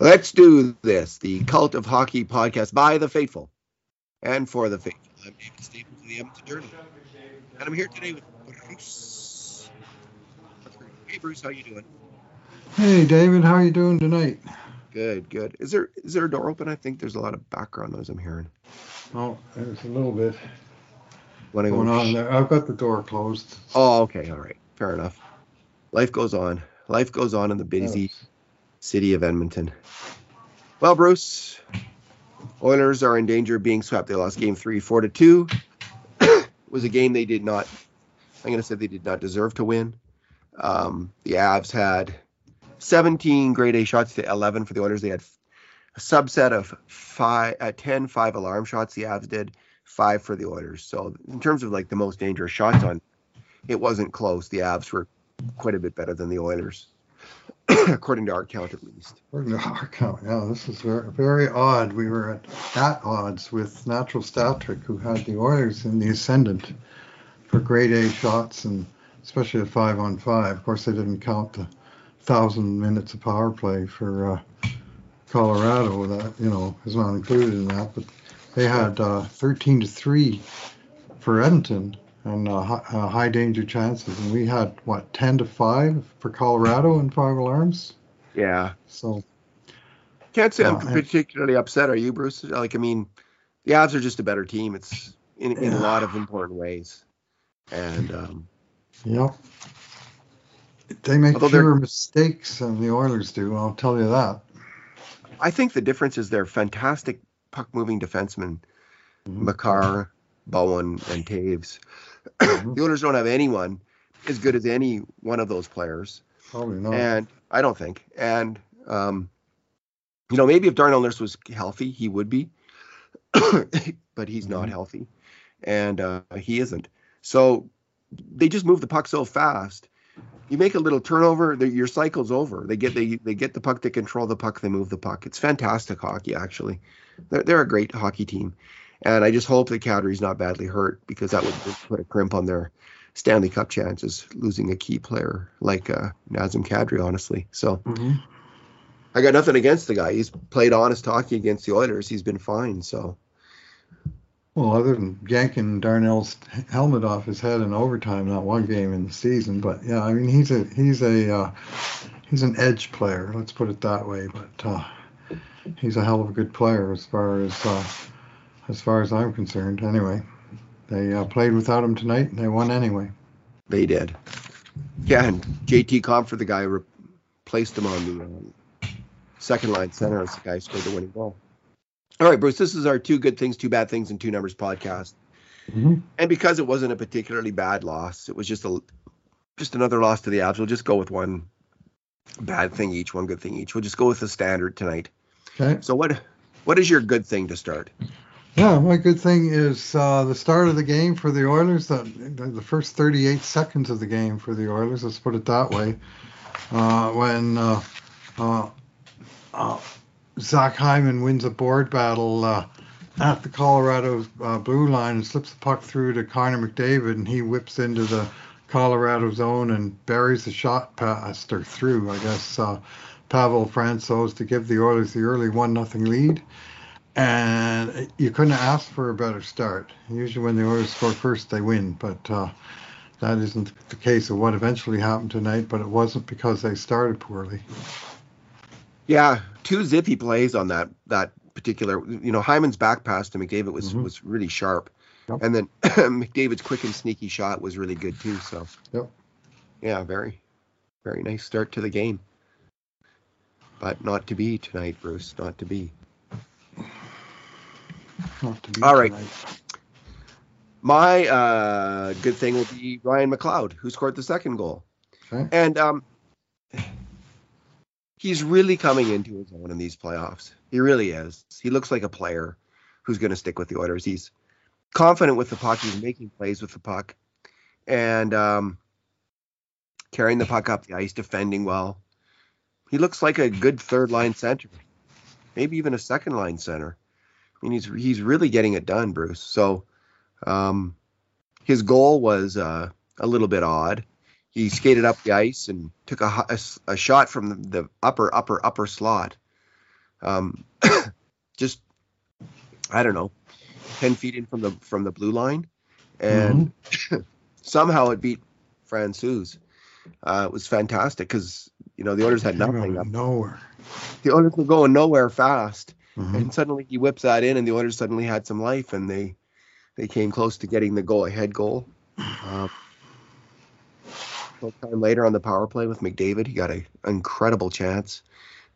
Let's do this. The Cult of Hockey podcast by the faithful and for the faithful. I'm David Staples of the Edmonton Journal, and I'm here today with Bruce. Hey, Bruce, how you doing? Hey, David, how are you doing tonight? Good, good. Is there is there a door open? I think there's a lot of background noise I'm hearing. Oh, there's a little bit go- going on there. I've got the door closed. Oh, okay, all right, fair enough. Life goes on. Life goes on in the busy city of Edmonton. Well, Bruce, Oilers are in danger of being swept. They lost game three, four to two. was a game they did not. I'm going to say they did not deserve to win. Um, the Avs had 17 grade A shots to 11 for the Oilers. They had a subset of five, uh, 10 five alarm shots. The Avs did five for the Oilers. So in terms of like the most dangerous shots on, it wasn't close. The Avs were quite a bit better than the Oilers, according to our count at least. According to our count, yeah, this is very, very odd. We were at, at odds with Natural Stat Trick, who had the Oilers in the ascendant for grade A shots and especially at five on five. Of course, they didn't count the thousand minutes of power play for uh, Colorado. That you know is not included in that, but they had uh, 13 to three for Edmonton and uh, hi- uh, high danger chances, and we had what 10 to five for Colorado and five alarms. Yeah. So Can't say I'm Yeah, I- particularly upset. Are you, Bruce? Like, I mean, the Avs are just a better team. It's in, in a lot of important ways. And um, Yep. They make fewer mistakes than the Oilers do. I'll tell you that. I think the difference is they're fantastic puck moving defensemen, Mhm. Makar, Bowen, and Toews. Mhm. the Oilers don't have anyone as good as any one of those players. Probably not. And I don't think. And um, you know, maybe if Darnell Nurse was healthy, he would be, but he's not Mhm. healthy, and uh, he isn't. So they just move the puck so fast. You make a little turnover, your cycle's over. They get they they get the puck, they control the puck, they move the puck. It's fantastic hockey, actually. They're, they're a great hockey team, and I just hope that Calgary's not badly hurt because that would put a crimp on their Stanley Cup chances, losing a key player like uh, Nazem Kadri, honestly. So Mhm. I got nothing against the guy. He's played honest hockey against the Oilers. He's been fine. So Well, other than yanking Darnell's helmet off his head in overtime, not one game in the season, but yeah, I mean he's a he's a uh, he's an edge player. Let's put it that way. But uh, he's a hell of a good player as far as uh, as far as I'm concerned. Anyway, they uh, played without him tonight and they won anyway. they did. Yeah, and JT Compher, the guy who replaced him on the um, second line center as the guy who scored the winning goal. All right, Bruce, this is our two good things, two bad things, and two numbers podcast. Mhm. And because it wasn't a particularly bad loss, it was just a just another loss to the Avs. We'll just go with one bad thing each, one good thing each. We'll just go with the standard tonight. Okay. So what what is your good thing to start? Yeah, my good thing is uh, the start of the game for the Oilers. The, the first 38 seconds of the game for the Oilers. Let's put it that way. Uh, when uh, uh, uh, Zach Hyman wins a board battle uh, at the Colorado blue line and slips the puck through to Connor McDavid, and he whips into the Colorado zone and buries the shot past or through, I guess, Pavel Francouz to give the Oilers the early one nothing lead and you couldn't ask for a better start. Usually, when the Oilers score first, they win, but uh, that isn't the case of what eventually happened tonight. But it wasn't because they started poorly. Yeah, two zippy plays on that that particular. You know, Hyman's back pass to McDavid was Mhm. was really sharp, Yep. and then McDavid's quick and sneaky shot was really good too. So, Yep. yeah, very very nice start to the game, but not to be tonight, Bruce. Not to be. Not to be All right. tonight. My uh, good thing will be Ryan McLeod, who scored the second goal, Okay. and um, he's really coming into his own in these playoffs. He really is. He looks like a player who's going to stick with the Oilers. He's confident with the puck. He's making plays with the puck, and um, carrying the puck up the ice, defending well. He looks like a good third line center, maybe even a second line center. I mean, he's he's really getting it done, Bruce. So, um, his goal was uh, a little bit odd. He skated up the ice and took a, a a shot from the, the upper upper upper slot, um, just I don't know, ten feet in from the from the blue line, and Mm-hmm. somehow it beat Francouz. Uh, it was fantastic because you know the Oilers had nothing. nowhere. The Oilers were going nowhere fast, Mhm. and suddenly he whips that in, and the Oilers suddenly had some life, and they they came close to getting the go ahead goal. Short time later on the power play with McDavid, he got an incredible chance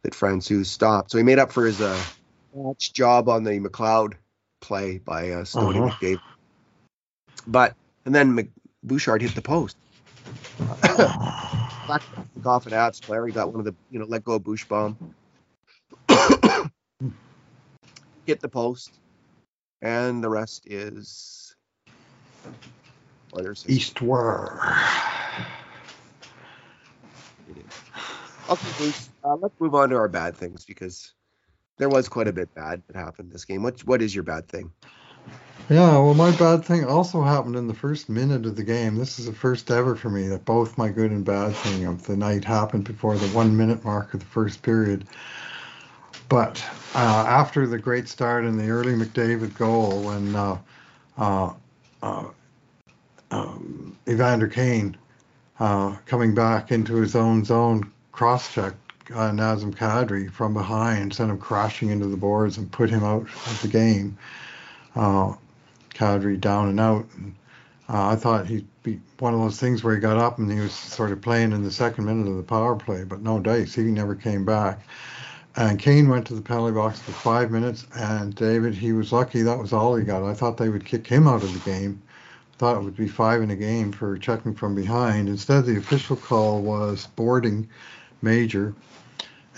that Francouz stopped. So he made up for his uh, botched job on the McLeod play by uh, Stoney Uh-huh. McDavid. But and then Mc, Bouchard hit the post. Black off an Avs player. He got one of the you know let go of Bush bomb. hit the post, and the rest is. Eastward. Okay, Bruce. Uh, let's move on to our bad things because there was quite a bit bad that happened this game. What what is your bad thing? Yeah, well, my bad thing also happened in the first minute of the game. This is the first ever for me that both my good and bad thing of the night happened before the one minute mark of the first period. But uh, after the great start in the early McDavid goal, when uh, uh, uh, um, Evander Kane uh, coming back into his own zone cross check uh, Nazem Kadri from behind, sent him crashing into the boards and put him out of the game Kadri down and out. And, I thought he'd be one of those things where he got up and he was sort of playing in the second minute of the power play, but no dice. He never came back. And Kane went to the penalty box for five minutes, and David, he was lucky that was all he got. I thought they would kick him out of the game. Thought it would be five in a game for checking from behind. Instead, the official call was boarding major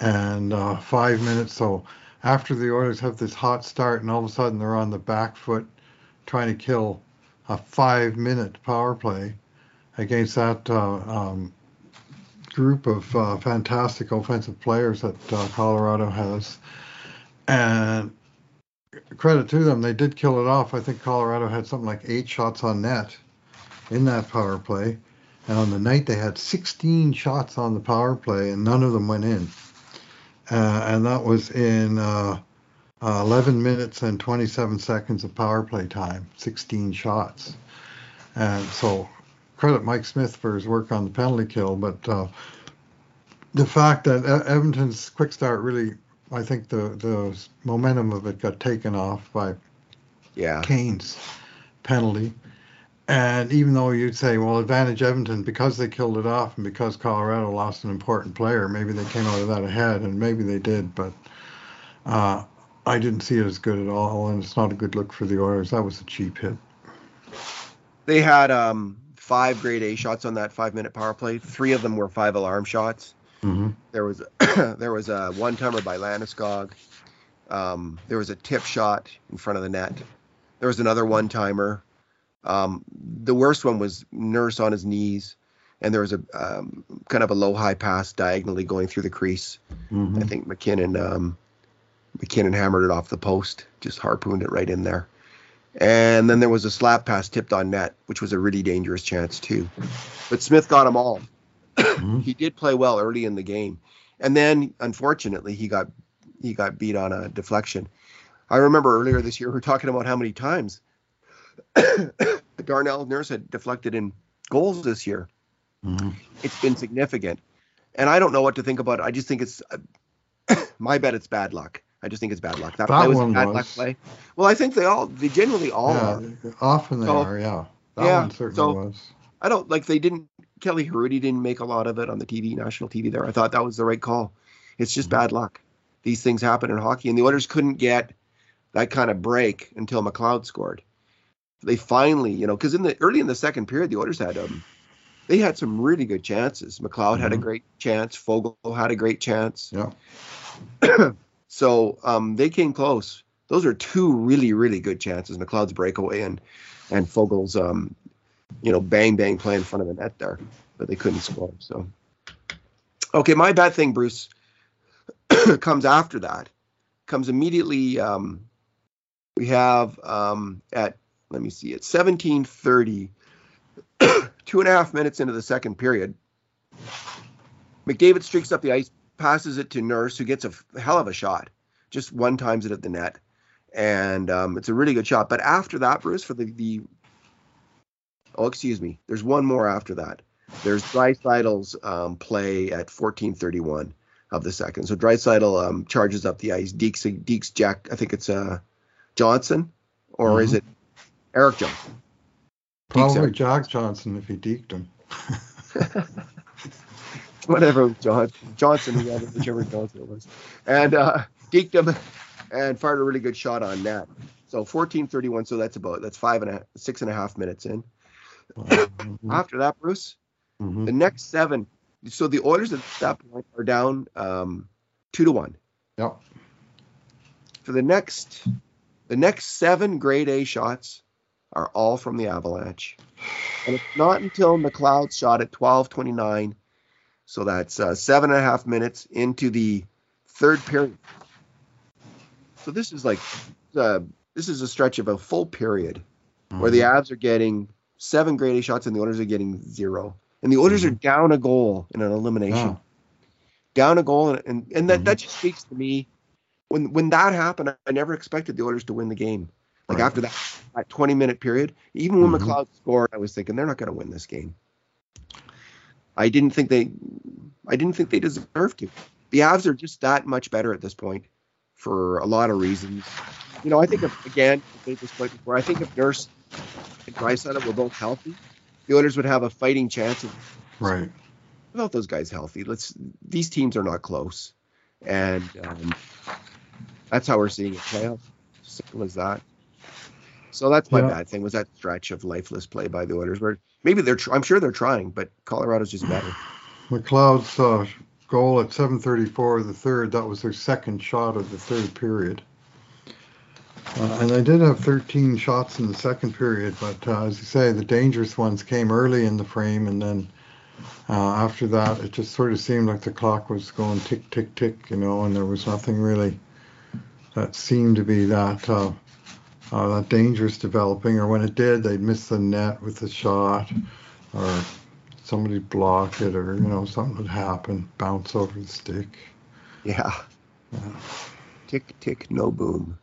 and uh, five minutes. So after the Oilers have this hot start, and all of a sudden they're on the back foot trying to kill a five minute power play against that uh, um, group of uh, fantastic offensive players that uh, Colorado has. And credit to them, they did kill it off. I think Colorado had something like eight shots on net in that power play. And on the night, they had 16 shots on the power play, and none of them went in. Uh, and that was in uh, uh, 11 minutes and 27 seconds of power play time, 16 shots. And so credit Mike Smith for his work on the penalty kill, but uh, the fact that Edmonton's quick start really, I think the, the momentum of it got taken off by Yeah, Kane's penalty. And even though you'd say, well, advantage Edmonton because they killed it off and because Colorado lost an important player, maybe they came out of that ahead, and maybe they did, but uh, I didn't see it as good at all, and it's not a good look for the Oilers. That was a cheap hit. they had um, five grade A shots on that five minute power play. Three of them were five alarm shots. Mm-hmm. There was there was a one timer by Landeskog. Um, there was a tip shot in front of the net. There was another one timer. Um, the worst one was Nurse on his knees, and there was a um, kind of a low high pass diagonally going through the crease. Mm-hmm. I think MacKinnon um, MacKinnon hammered it off the post, just harpooned it right in there. And then there was a slap pass tipped on net, which was a really dangerous chance too. But Smith got them all. Mhm. he did play well early in the game, and then unfortunately he got he got beat on a deflection. I remember earlier this year we were talking about how many times Darnell Nurse had deflected in goals this year. Mm-hmm. It's been significant, and I don't know what to think about it. I just think it's my bet. It's bad luck. I just think it's bad luck. That, That was a one bad was. luck play. Well, I think they all they generally all yeah, are. often they So- are. Yeah, that yeah, one certainly so- was. I don't like they didn't. Kelly Hrudey didn't make a lot of it on the TV, national TV. There, I thought that was the right call. It's just Mhm. bad luck. These things happen in hockey, and the Oilers couldn't get that kind of break until McLeod scored. They finally, you know, because in the early in the second period, the Oilers had um, they had some really good chances. McLeod had a Mhm. great chance. Foegele had a great chance. Yeah. so um, they came close. Those are two really, really good chances. McLeod's breakaway and and Foegele's um, you know, bang bang play in front of the net there, but they couldn't score. So, okay, my bad thing, Bruce, comes after that. Comes immediately. Um, we have um, at let me see, at 17:30, two and a half minutes into the second period, McDavid streaks up the ice, passes it to Nurse, who gets a hell of a shot. just one times it at the net, and um, it's a really good shot. But after that, Bruce, for the the oh excuse me, there's one more after that. There's Draisaitl's um, play at 14:31 of the second. So Draisaitl um, charges up the ice. Deeks Deeks Jack, I think it's uh Johnson, or mm-hmm. is it Erik Johnson? Probably Jack Johnson if he deked him. Whatever, John Johnson, whoever, whichever Johnson it was, and uh, deked him and fired a really good shot on that. So 14:31. So that's about that's five and a six and a half minutes in. Mm-hmm. After that, Bruce, mm-hmm. the next seven. So the Oilers at that point are down um, two to one. Yep. For the next, the next seven grade A shots are all from the Avalanche. And it's not until McLeod's shot at 12:29, so that's uh, seven and a half minutes into the third period. So this is like uh, this is a stretch of a full period mm-hmm. where the mm-hmm. Avs are getting seven grade A shots and the Oilers are getting zero, and the Oilers mm-hmm. are down a goal in an elimination. Down a goal, and and, and that, mm-hmm. that just speaks to me. When when that happened, I never expected the Oilers to win the game. Like right. after that, that 20 minute period, even when mm-hmm. McLeod scored, I was thinking they're not going to win this game. I didn't think they, I didn't think they deserved to. The Avs are just that much better at this point for a lot of reasons. You know, I think if, again, I made this point before. I think if Nurse and Draisaitl were both healthy, the Oilers would have a fighting chance. Of, right. Without those guys healthy, let's. These teams are not close, and um, that's how we're seeing it play out. Simple as that. So that's my yeah. bad thing was that stretch of lifeless play by the Oilers. Where maybe they're, tr- I'm sure they're trying, but Colorado's just better. McLeod's uh, goal at 7:34 of the third. That was their second shot of the third period. Uh, and they did have 13 shots in the second period, but uh, as you say, the dangerous ones came early in the frame, and then uh, after that, it just sort of seemed like the clock was going tick, tick, tick, you know, and there was nothing really that seemed to be that uh, dangerous developing, or when it did, they'd miss the net with the shot, or somebody block it, or you know something would happen, bounce over the stick. Yeah. yeah. Tick tick, no boom.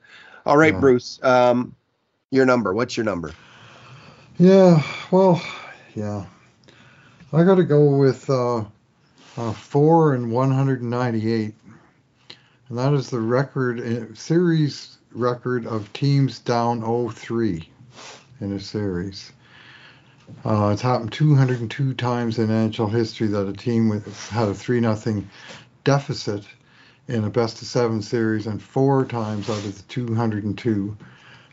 All right, yeah. Bruce. Um, your number. What's your number? Yeah. Well, yeah. I got to go with uh, uh, four and 198, and that is the record in series record of teams down 0-3 in a series. Uh, it's happened 202 times in NHL history that a team with, had a 3 0 deficit in a best of seven series, and four times out of the 202,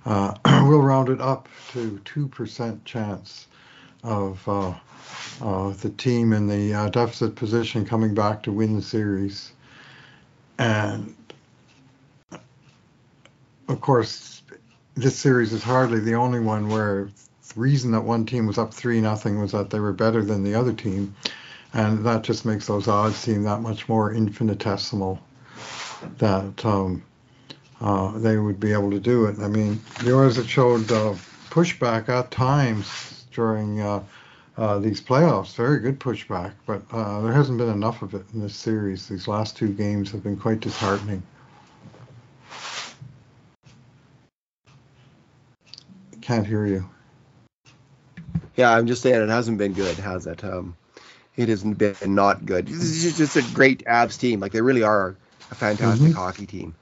uh, we'll round it up to 2% chance of uh, uh, the team in the uh, deficit position coming back to win the series. And of course, this series is hardly the only one where the reason that one team was up three nothing was that they were better than the other team, and that just makes those odds seem that much more infinitesimal. That um, uh, they would be able to do it. I mean, the Oilers have showed uh, pushback at times during uh, uh, these playoffs, very good pushback, but uh, there hasn't been enough of it in this series. These last two games have been quite disheartening. Can't hear you. Yeah, I'm just saying it hasn't been good, has it? Um, it hasn't been not good. It's just a great Avs team. Like they really are a fantastic mm-hmm. hockey team.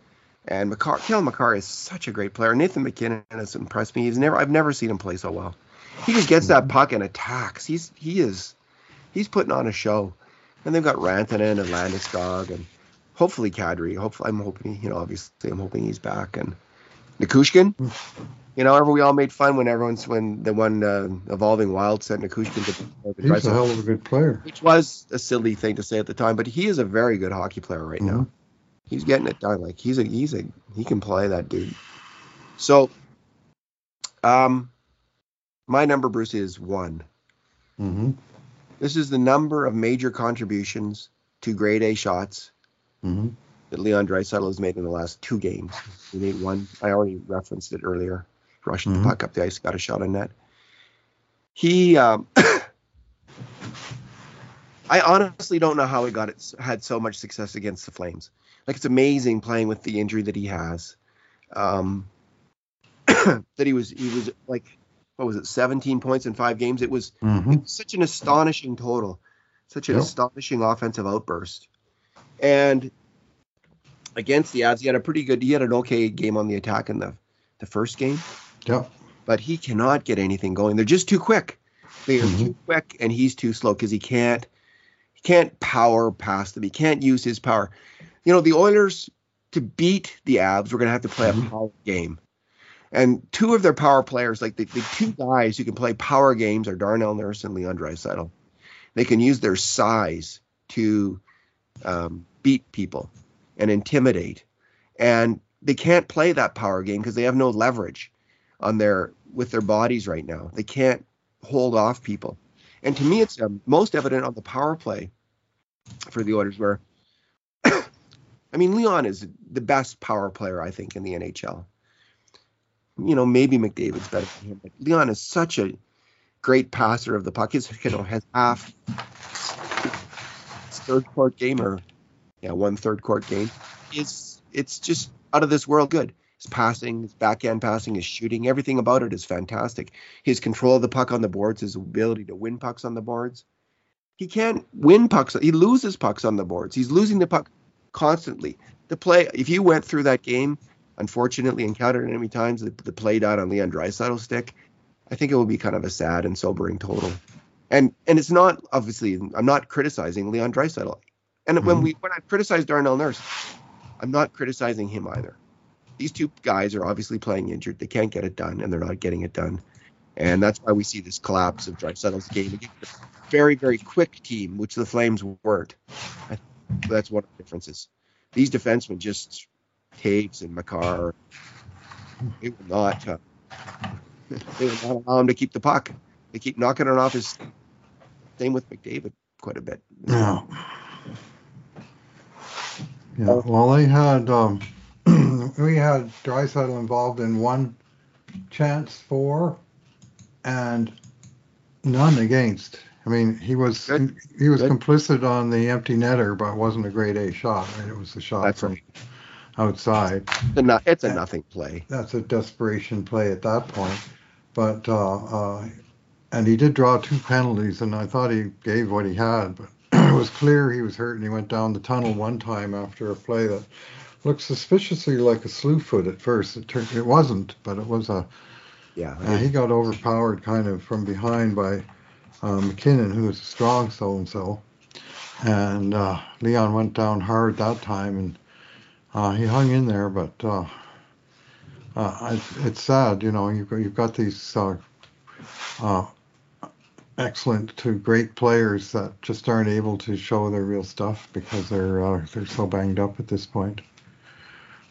And Makar, Cale Makar is such a great player. Nathan MacKinnon has impressed me. He's never, I've never seen him play so well. He just gets that puck and attacks. He's, he is, he's putting on a show. And they've got Rantanen and Landeskog and hopefully Kadri. Hopefully, I'm hoping, you know, obviously, I'm hoping he's back. And Nichushkin. You know, ever we all made fun when everyone's when the one uh, evolving wild sent Nichushkin to the He's a hell of a good player. Which was a silly thing to say at the time, but he is a very good hockey player right mm-hmm. now. He's getting it done. Like he's a he's a he can play that dude. So, um, my number, Bruce, is one. Mm-hmm. This is the number of major contributions to grade A shots mm-hmm. that Leon Draisaitl has made in the last two games. He made one. I already referenced it earlier rushed mm-hmm. the puck up the ice, got a shot on net. He um, I honestly don't know how he got it had so much success against the Flames. Like it's amazing playing with the injury that he has. Um, that he was he was like what was it 17 points in five games. It was, Mhm. it was such an astonishing total, such an astonishing offensive outburst. And against the odds he had a pretty good, he had an okay game on the attack in the the first game Yep. but he cannot get anything going. They're just too quick. They are Mhm. too quick, and he's too slow because he can't he can't power past them. He can't use his power. You know, the Oilers to beat the Avs, we're gonna have to play a Mhm. power game. And two of their power players, like the, the two guys who can play power games, are Darnell Nurse and Leon Draisaitl. They can use their size to um, beat people and intimidate, and they can't play that power game because they have no leverage on their with their bodies right now. They can't hold off people. And to me, it's um, most evident on the power play for the Oilers, where I mean, Leon is the best power player I think in the NHL. You know, maybe McDavid's better than him, but Leon is such a great passer of the puck. His you know has half third court game or yeah one third court game is it's just out of this world good. Passing, his backhand passing, his shooting, everything about it is fantastic. His control of the puck on the boards, his ability to win pucks on the boards. He can't win pucks. He loses pucks on the boards. He's losing the puck constantly. The play, if you went through that game, unfortunately encountered enemy times, the, the play died on Leon Draisaitl's stick. I think it would be kind of a sad and sobering total. And and it's not obviously I'm not criticizing Leon Draisaitl. And when Mhm. we when I criticize Darnell Nurse, I'm not criticizing him either. These two guys are obviously playing injured. They can't get it done, and they're not getting it done. And that's why we see this collapse of Draisaitl's game against a very, very quick team, which the Flames weren't. That's one of the differences. These defensemen, just Toews and Makar, they will not. Uh, they will not allow him to keep the puck. They keep knocking it off his. Same with McDavid, quite a bit. Yeah. Yeah. Well, they had um, we had Draisaitl involved in one chance for, and none against. I mean, he was Good. he was Good. complicit on the empty netter, but it wasn't a grade A shot. Right? It was a shot That's from right. outside. It's a, no- it's a nothing play. That's a desperation play at that point. But uh, uh, and he did draw two penalties, and I thought he gave what he had, but it was clear he was hurt, and he went down the tunnel one time after a play that looked suspiciously like a slew foot at first. It turned, it wasn't, but it was a. Yeah. Uh, he got overpowered kind of from behind by uh, MacKinnon, who was a strong so and so, and uh, Leon went down hard that time, and uh, he hung in there, but. Uh, uh, it's, it's sad, you know. You've got, you've got these uh, uh, excellent to great players that just aren't able to show their real stuff because they're uh, they're so banged up at this point.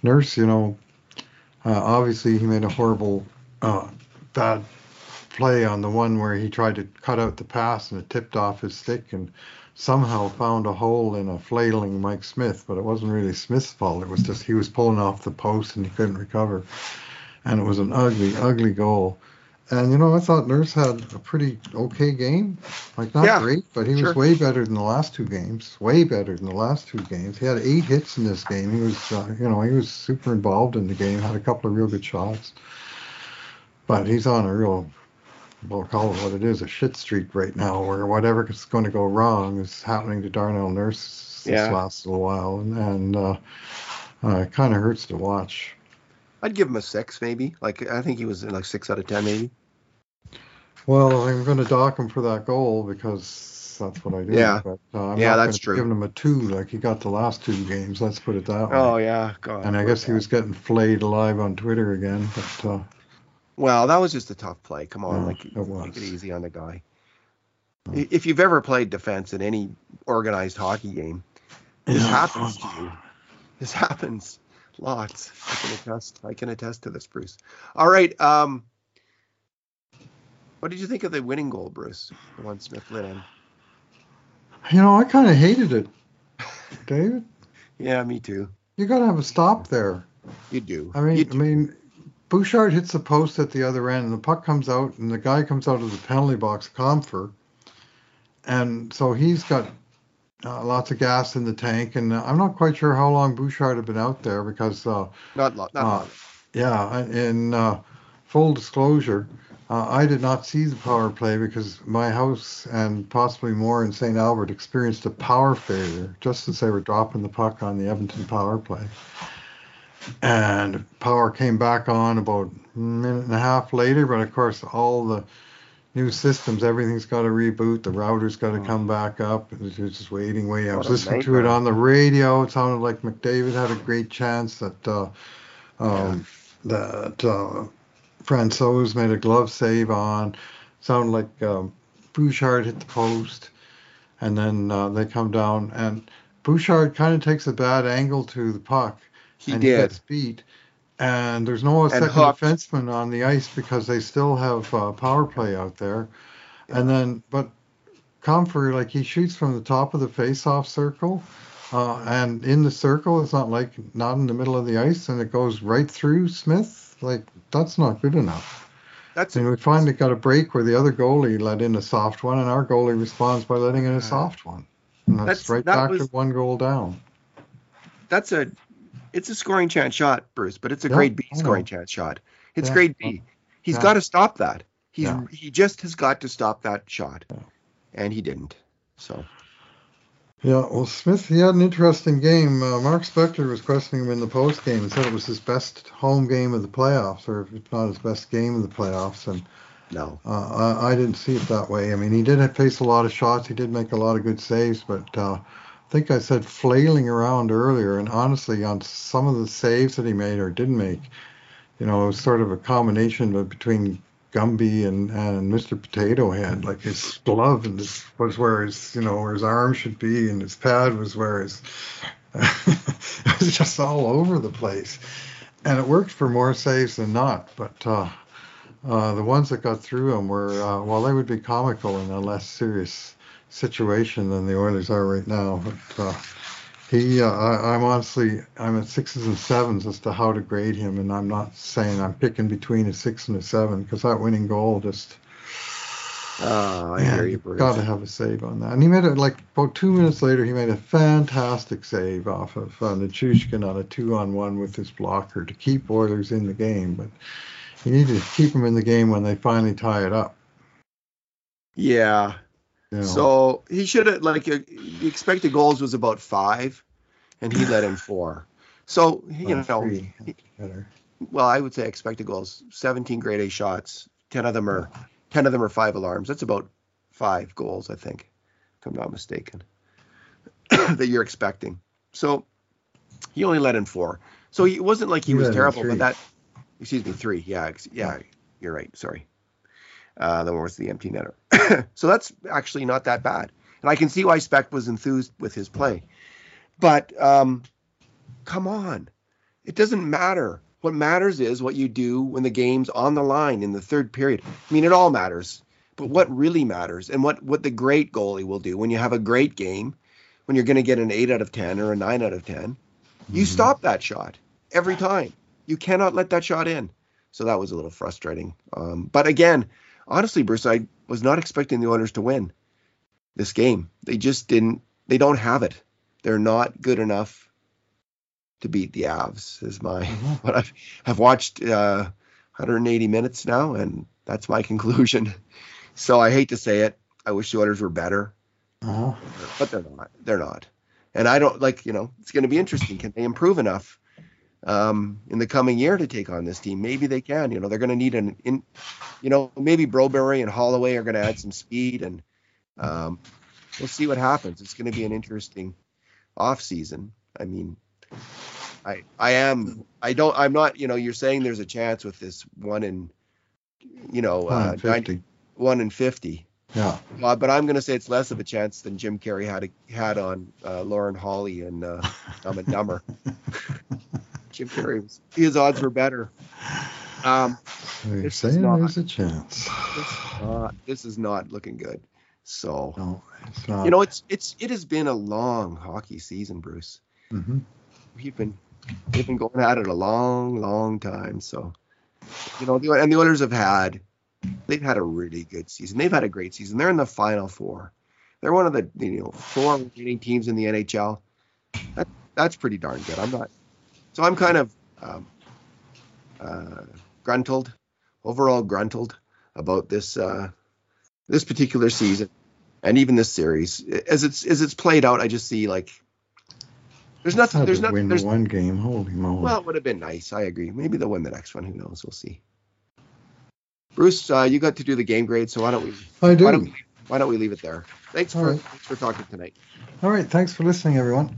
Nurse, you know, uh, obviously he made a horrible uh, bad play on the one where he tried to cut out the pass and it tipped off his stick and somehow found a hole in a flailing Mike Smith, but it wasn't really Smith's fault. It was just he was pulling off the post and he couldn't recover. And it was an ugly, ugly goal. And you know, I thought Nurse had a pretty okay game. Like not Yeah, great, but he sure. was way better than the last two games. Way better than the last two games. He had eight hits in this game. He was, uh, you know, he was super involved in the game. Had a couple of real good shots. But he's on a real, we'll call it what it is, a shit streak right now, where whatever is going to go wrong is happening to Darnell Nurse this Yeah. last little while, and, and uh, uh, it kind of hurts to watch. I'd give him a six, maybe. Like I think he was in like six out of ten, maybe. Well, I'm going to dock him for that goal because that's what I do. Yeah. But uh, I'm Yeah, that's true. Giving him a two like he got the last two games. Let's put it that way. Oh yeah, God. and I guess he was getting flayed alive on Twitter again. But uh, Well, that was just a tough play. Come on, Yeah, like it was. take it easy on the guy. Yeah. If you've ever played defense in any organized hockey game, this happens to you. This happens lots. I can attest. I can attest to this, Bruce. All right. Um, what did you think of the winning goal, Bruce? The one Smith lit in. You know, I kind of hated it, David. Yeah, me too. You got to have a stop there. You do. I mean, You I mean, Bouchard hits the post at the other end, and the puck comes out, and the guy comes out of the penalty box, Compher, and so he's got uh, lots of gas in the tank, and uh, I'm not quite sure how long Bouchard had been out there because uh, Not not Uh, long. Yeah, and in uh, full disclosure, uh, I did not see the power play because my house and possibly more in St. Albert experienced a power failure just as they were dropping the puck on the Edmonton power play. And power came back on about a minute and a half later, but of course, all the new systems, everything's got to reboot, the router's got to come back up. It was just waiting, waiting. I was listening to it on the radio. It sounded like McDavid had a great chance that. Uh, um, that uh, Francouz made a glove save on. Sounded like um, Bouchard hit the post, and then uh, they come down, and Bouchard kind of takes a bad angle to the puck, He and did. he gets beat. And there's no second hooked. defenseman on the ice because they still have uh, power play out there. And then, but Compher, like he shoots from the top of the face-off circle, uh, and in the circle, it's not like not in the middle of the ice, and it goes right through Smith. Like that's not good enough. That's And we finally got a break where the other goalie let in a soft one, and our goalie responds by letting in a soft one. And that's, That's- right that back was- to one goal down. that's a it's a scoring chance shot, Bruce, but it's a Yeah, grade B scoring chance shot. It's Yeah. grade B. He's Yeah. got to stop that. He's he just has got to stop that shot, and he didn't. So Yeah, well, Smith, he had an interesting game. Uh, Mark Spector was questioning him in the post game and said it was his best home game of the playoffs, or if not his best game of the playoffs. And no, uh, I, I didn't see it that way. I mean, he did face a lot of shots. He did make a lot of good saves, but uh, I think I said flailing around earlier. And honestly, on some of the saves that he made or didn't make, you know, it was sort of a combination between Gumby and, and Mr. Potato Head. Like his glove was where his, you know, where his arm should be, and his pad was where his. it was just all over the place, and it worked for more saves than not. But uh, uh, the ones that got through him were, uh, well, they would be comical in a less serious situation than the Oilers are right now. But uh, he, uh, I, I'm honestly, I'm at sixes and sevens as to how to grade him, and I'm not saying I'm picking between a six and a seven because that winning goal just. oh, I Man, hear you, Bruce. got to have a save on that. And he made it like about two minutes later. He made a fantastic save off of uh, Nichushkin on a two-on-one with his blocker to keep Oilers in the game. But you need to keep them in the game when they finally tie it up. Yeah. So he should have like uh, the expected goals was about five, and he let in four. So you Uh, know, that's well, I would say expected goals, 17 grade A shots, 10 of them are 10 of them are five alarms. That's about five goals, I think, if I'm not mistaken, that you're expecting. So he only let in four. So he it wasn't like he He was terrible, but that, excuse me, three. Yeah, ex- yeah, you're right. Sorry. Uh, one was the empty netter. so that's actually not that bad. And I can see why Speck was enthused with his play. But um, come on. It doesn't matter. What matters is what you do when the game's on the line in the third period. I mean, it all matters. But what really matters and what, what the great goalie will do when you have a great game, when you're going to get an 8 out of 10 or a 9 out of 10, you Mhm. stop that shot every time. You cannot let that shot in. So that was a little frustrating. Um, but again, honestly, Bruce, I was not expecting the Oilers to win this game. They just didn't. They don't have it. They're not good enough to beat the Avs. Is my Mhm. what I've I've watched uh, 180 minutes now, and that's my conclusion. So I hate to say it. I wish the Oilers were better, Uh-huh. but they're not. They're not. And I don't like. You know, it's going to be interesting. Can they improve enough? Um, in the coming year to take on this team, maybe they can. You know, they're going to need an in, you know, maybe Broberg and Holloway are going to add some speed, and um, we'll see what happens. It's going to be an interesting off season. I mean, I I am I don't I'm not you know you're saying there's a chance with this one in you know One uh, in 50. one in fifty. Yeah. Uh, but I'm going to say it's less of a chance than Jim Carrey had had on uh, Lauren Holly and uh, Dumb and Dumber. Jim Carrey was his odds were better. Um, So you're saying not- there's a chance. uh, this is not looking good. So No, it's not. you know it's it's it has been a long hockey season, Bruce. Mhm. We've been we've been going at it a long, long time. So you know, the, and the Oilers have had they've had a really good season. They've had a great season. They're in the final four. They're one of the you know four remaining teams in the NHL. That, that's pretty darn good. I'm not. So I'm kind of um, uh, gruntled, overall gruntled about this uh, this particular season and even this series as it's as it's played out. I just see like there's nothing. There's nothing. win There's one game. Holy moly! well, it would have been nice. I agree. Maybe they'll win the next one. Who knows? We'll see. Bruce, uh, you got to do the game grade, so why don't we I do. why don't we, why don't we leave it there? Thanks All for right. thanks for talking tonight. All right. Thanks for listening, everyone.